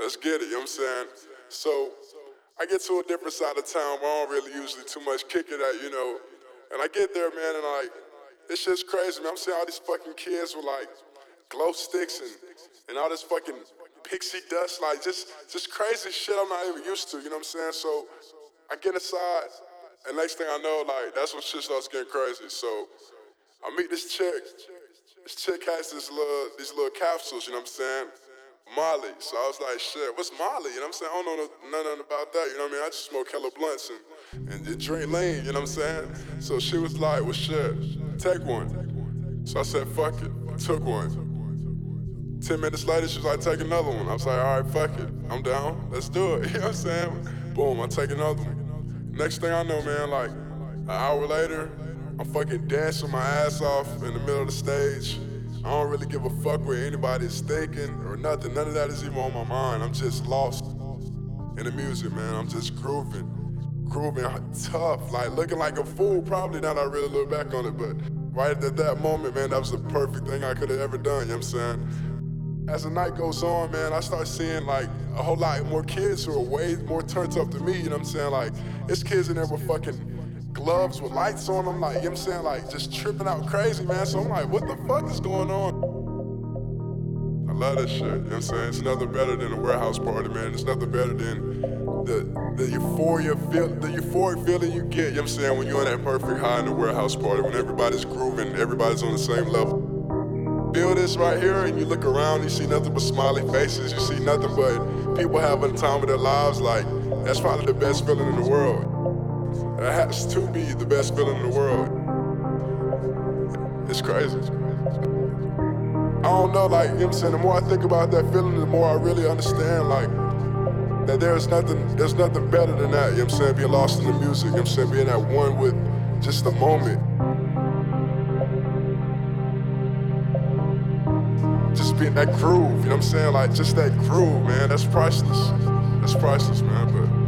Let's get it, you know what I'm saying? So I get to a different side of town where I don't really usually too much kick it at, you know. And I get there, man, and like, it's just crazy, man. I'm seeing all these fucking kids with like glow sticks and, and all this fucking pixie dust, like just just crazy shit I'm not even used to, you know what I'm saying? So I get inside, and next thing I know, like that's when shit starts getting crazy. So I meet this chick. This chick has this little these little capsules, you know what I'm saying? Molly. So I was like, shit, what's Molly? You know what I'm saying? I don't know no, nothing about that, you know what I mean? I just smoke hella blunts and, and, and drink lean, you know what I'm saying? So she was like, well shit, take one. So I said, fuck it, took one. Ten minutes later, she was like, take another one. I was like, all right, fuck it, I'm down, let's do it. You know what I'm saying? Boom, I take another one. Next thing I know, man, like an hour later, I'm fucking dancing my ass off in the middle of the stage. I don't really give a fuck what anybody's thinking or nothing. None of that is even on my mind. I'm just lost in the music, man. I'm just grooving, grooving tough, like looking like a fool. Probably that I really look back on it, but right at that moment, man, that was the perfect thing I could have ever done. You know what I'm saying? As the night goes on, man, I start seeing like a whole lot more kids who are way more turned up than me. You know what I'm saying? Like, it's kids in there with fucking gloves with lights on them, like, you know what I'm saying? Like, just tripping out crazy, man. So I'm like, what the fuck is going on? I love that shit, you know what I'm saying? It's nothing better than a warehouse party, man. It's nothing better than the the euphoria feel the euphoric feeling you get, you know what I'm saying, when you're in that perfect high in the warehouse party, when everybody's grooving, everybody's on the same level. Feel this right here, and you look around, you see nothing but smiley faces, you see nothing but people having the time of their lives, like, that's probably the best feeling in the world. That has to be the best feeling in the world. It's crazy. I don't know, like, you know what I'm saying? The more I think about that feeling, the more I really understand, like, that there's nothing, there's nothing better than that, you know what I'm saying? Being lost in the music, you know what I'm saying? Being at one with just the moment. Just being that groove, you know what I'm saying? Like, just that groove, man, that's priceless. That's priceless, man, but.